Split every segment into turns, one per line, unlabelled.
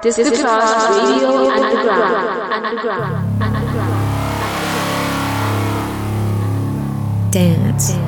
This is Radio. Underground.
Dance.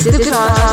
Jack it up.
This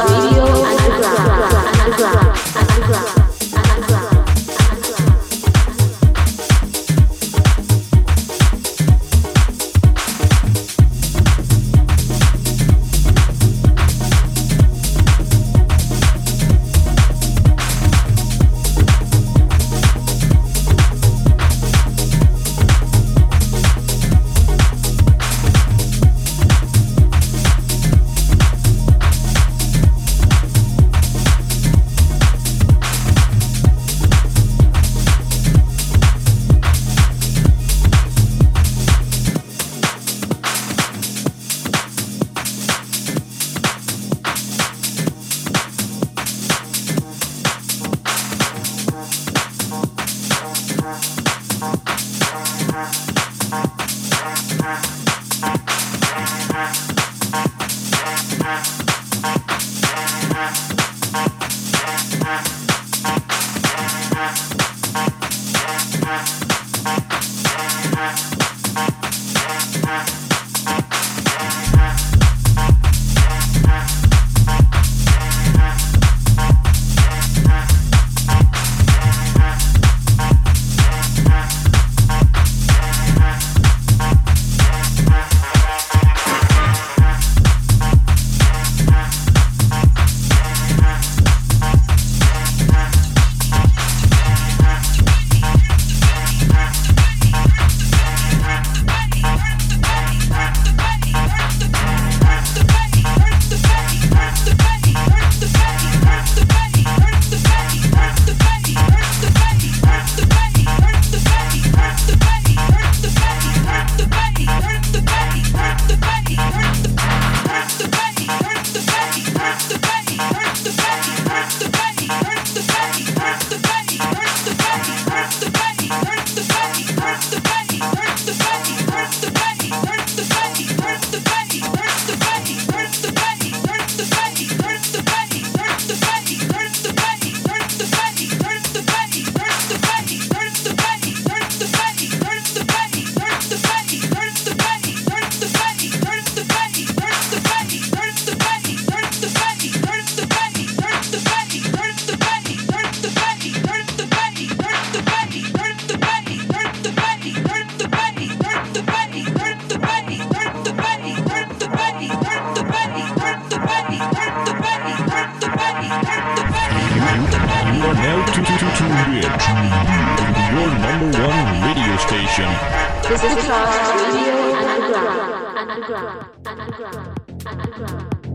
This is Radio Underground. Underground. Underground. Underground.